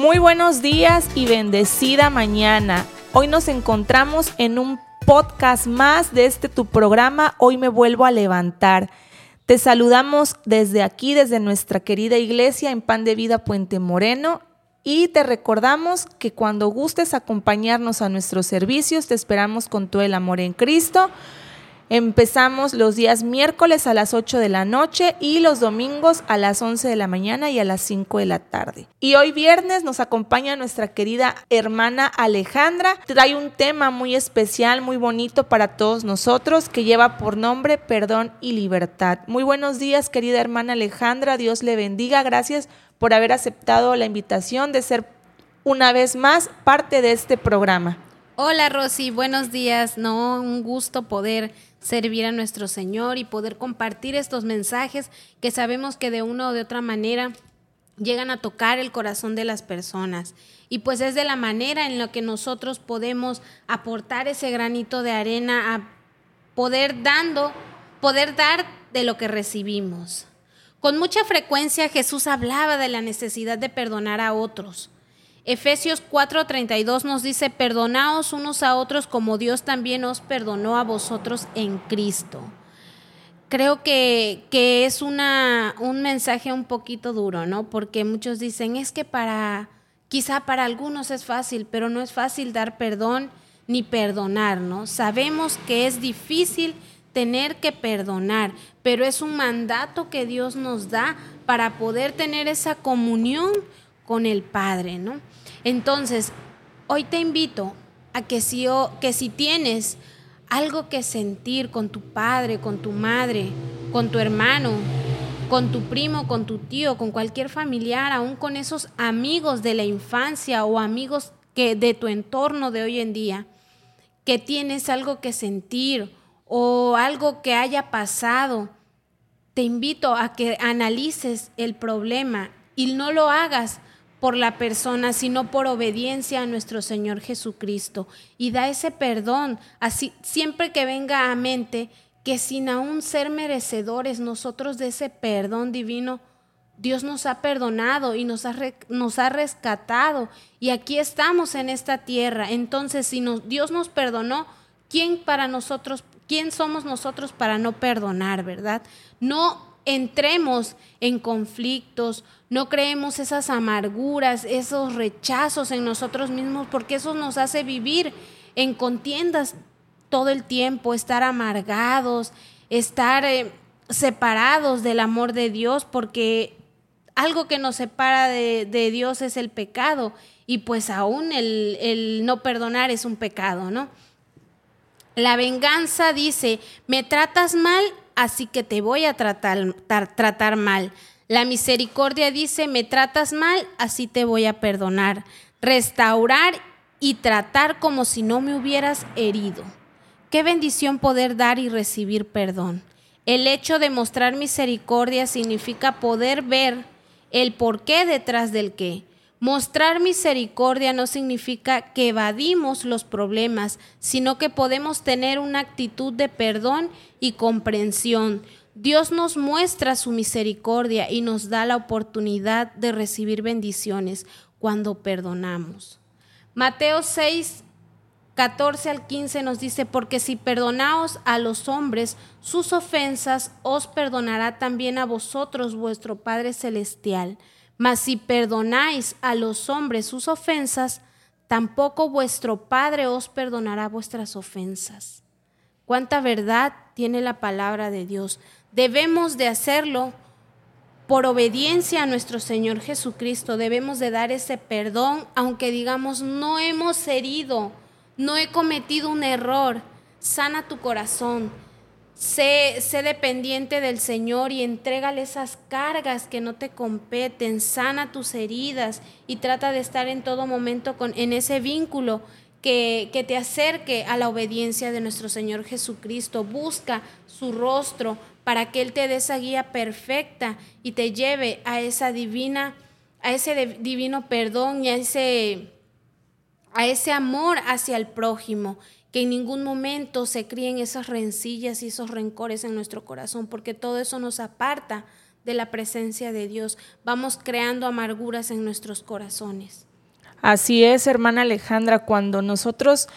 Muy buenos días y bendecida mañana. Hoy nos encontramos en un podcast más de este tu programa. Hoy me vuelvo a levantar. Te saludamos desde aquí, desde nuestra querida iglesia en Pan de Vida Puente Moreno. Y te recordamos que cuando gustes acompañarnos a nuestros servicios, te esperamos con todo el amor en Cristo. Empezamos los días miércoles a las 8 de la noche y los domingos a las 11 de la mañana y a las 5 de la tarde. Y hoy viernes nos acompaña nuestra querida hermana Alejandra. Trae un tema muy especial, muy bonito para todos nosotros que lleva por nombre Perdón y Libertad. Muy buenos días, querida hermana Alejandra. Dios le bendiga. Gracias por haber aceptado la invitación de ser una vez más parte de este programa. Hola Rosy, buenos días. No, un gusto poder servir a nuestro Señor y poder compartir estos mensajes que sabemos que de una o de otra manera llegan a tocar el corazón de las personas. Y pues es de la manera en la que nosotros podemos aportar ese granito de arena a poder dando, poder dar de lo que recibimos. Con mucha frecuencia Jesús hablaba de la necesidad de perdonar a otros. Efesios 4:32 nos dice, perdonaos unos a otros como Dios también os perdonó a vosotros en Cristo. Creo que, que es una, un mensaje un poquito duro, ¿no? Porque muchos dicen, es que para, quizá para algunos es fácil, pero no es fácil dar perdón ni perdonar, ¿no? Sabemos que es difícil tener que perdonar, pero es un mandato que Dios nos da para poder tener esa comunión con el Padre, ¿no? Entonces, hoy te invito a que si, que si tienes algo que sentir con tu padre, con tu madre, con tu hermano, con tu primo, con tu tío, con cualquier familiar, aún con esos amigos de la infancia o amigos que de tu entorno de hoy en día, que tienes algo que sentir o algo que haya pasado, te invito a que analices el problema y no lo hagas por la persona, sino por obediencia a nuestro Señor Jesucristo. Y da ese perdón, así siempre que venga a mente que sin aún ser merecedores nosotros de ese perdón divino, Dios nos ha perdonado y nos ha, nos ha rescatado. Y aquí estamos en esta tierra. Entonces, si Dios nos perdonó, ¿quién para nosotros, quién somos nosotros para no perdonar, verdad? No entremos en conflictos, no creemos esas amarguras, esos rechazos en nosotros mismos, porque eso nos hace vivir en contiendas todo el tiempo, estar amargados, estar eh, separados del amor de Dios, porque algo que nos separa de, Dios es el pecado, y pues aún el, el no perdonar es un pecado, ¿no? La venganza dice, me tratas mal, así que te voy a tratar, mal. La misericordia dice, me tratas mal, así te voy a perdonar. Restaurar y tratar como si no me hubieras herido. Qué bendición poder dar y recibir perdón. El hecho de mostrar misericordia significa poder ver el porqué detrás del qué. Mostrar misericordia no significa que evadimos los problemas, sino que podemos tener una actitud de perdón y comprensión. Dios nos muestra su misericordia y nos da la oportunidad de recibir bendiciones cuando perdonamos. Mateo 6, 14 al 15 nos dice, porque si perdonaos a los hombres sus ofensas, os perdonará también a vosotros vuestro Padre Celestial. Mas si perdonáis a los hombres sus ofensas, tampoco vuestro Padre os perdonará vuestras ofensas. Cuánta verdad tiene la palabra de Dios. Debemos de hacerlo por obediencia a nuestro Señor Jesucristo. Debemos de dar ese perdón, aunque digamos, no hemos herido, no he cometido un error. Sana tu corazón Sé, dependiente del Señor y entrégale esas cargas que no te competen, sana tus heridas y trata de estar en todo momento con, en ese vínculo que, que te acerque a la obediencia de nuestro Señor Jesucristo. Busca su rostro para que Él te dé esa guía perfecta y te lleve a esa divina, a ese divino perdón y a ese, a ese amor hacia el prójimo que en ningún momento se críen esas rencillas y esos rencores en nuestro corazón, porque todo eso nos aparta de la presencia de Dios. Vamos creando amarguras en nuestros corazones. Así es, hermana Alejandra, cuando nosotros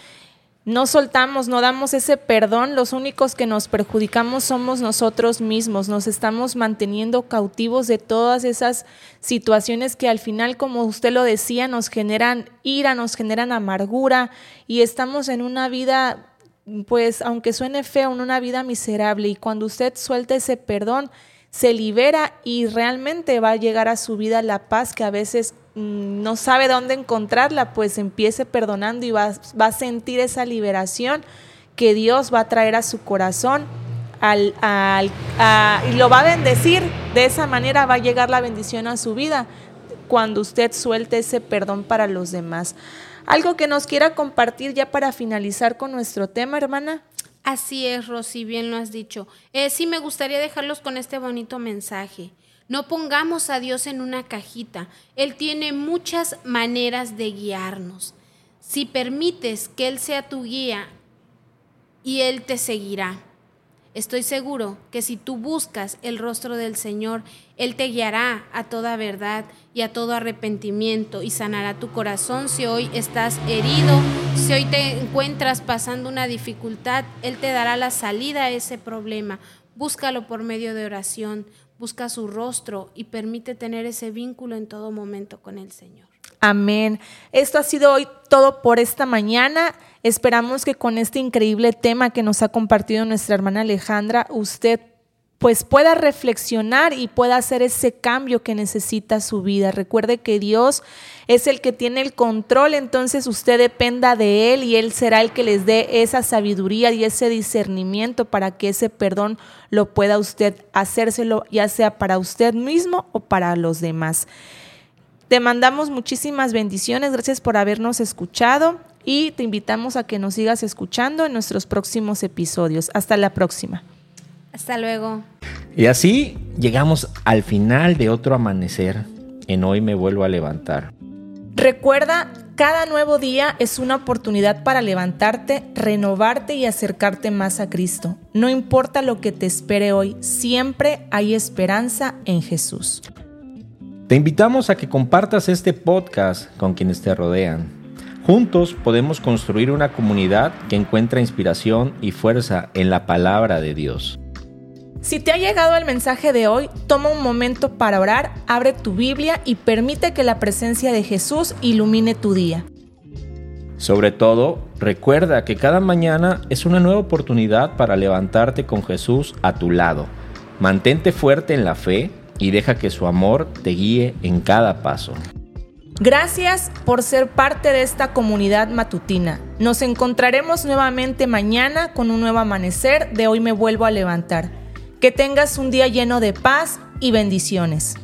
no soltamos, no damos ese perdón, los únicos que nos perjudicamos somos nosotros mismos, nos estamos manteniendo cautivos de todas esas situaciones que al final, como usted lo decía, nos generan ira, nos generan amargura y estamos en una vida, pues aunque suene feo, en una vida miserable. Y cuando usted suelta ese perdón, se libera y realmente va a llegar a su vida la paz que a veces no sabe dónde encontrarla, pues empiece perdonando y va, a sentir esa liberación que Dios va a traer a su corazón al, y lo va a bendecir. De esa manera va a llegar la bendición a su vida cuando usted suelte ese perdón para los demás. ¿Algo que nos quiera compartir ya para finalizar con nuestro tema, hermana? Así es, Rosy, bien lo has dicho. Eh, sí, me gustaría dejarlos con este bonito mensaje. No pongamos a Dios en una cajita. Él tiene muchas maneras de guiarnos. Si permites que Él sea tu guía y Él te seguirá. Estoy seguro que si tú buscas el rostro del Señor, Él te guiará a toda verdad y a todo arrepentimiento y sanará tu corazón si hoy estás herido, si hoy te encuentras pasando una dificultad, Él te dará la salida a ese problema. Búscalo por medio de oración busca su rostro y permite tener ese vínculo en todo momento con el Señor. Amén. Esto ha sido hoy todo por esta mañana. Esperamos que con este increíble tema que nos ha compartido nuestra hermana Alejandra, usted pues pueda reflexionar y pueda hacer ese cambio que necesita su vida. Recuerde que Dios es el que tiene el control, entonces usted dependa de Él y Él será el que les dé esa sabiduría y ese discernimiento para que ese perdón lo pueda usted hacérselo, ya sea para usted mismo o para los demás. Te mandamos muchísimas bendiciones, gracias por habernos escuchado y te invitamos a que nos sigas escuchando en nuestros próximos episodios. Hasta la próxima. Hasta luego. Y así llegamos al final de otro amanecer. En hoy me vuelvo a levantar. Recuerda, cada nuevo día es una oportunidad para levantarte, renovarte y acercarte más a Cristo. No importa lo que te espere hoy, siempre hay esperanza en Jesús. Te invitamos a que compartas este podcast con quienes te rodean. Juntos podemos construir una comunidad que encuentra inspiración y fuerza en la palabra de Dios. Si te ha llegado el mensaje de hoy, toma un momento para orar, abre tu Biblia y permite que la presencia de Jesús ilumine tu día. Sobre todo, recuerda que cada mañana es una nueva oportunidad para levantarte con Jesús a tu lado. Mantente fuerte en la fe y deja que su amor te guíe en cada paso. Gracias por ser parte de esta comunidad matutina. Nos encontraremos nuevamente mañana con un nuevo amanecer de Hoy me vuelvo a levantar. Que tengas un día lleno de paz y bendiciones.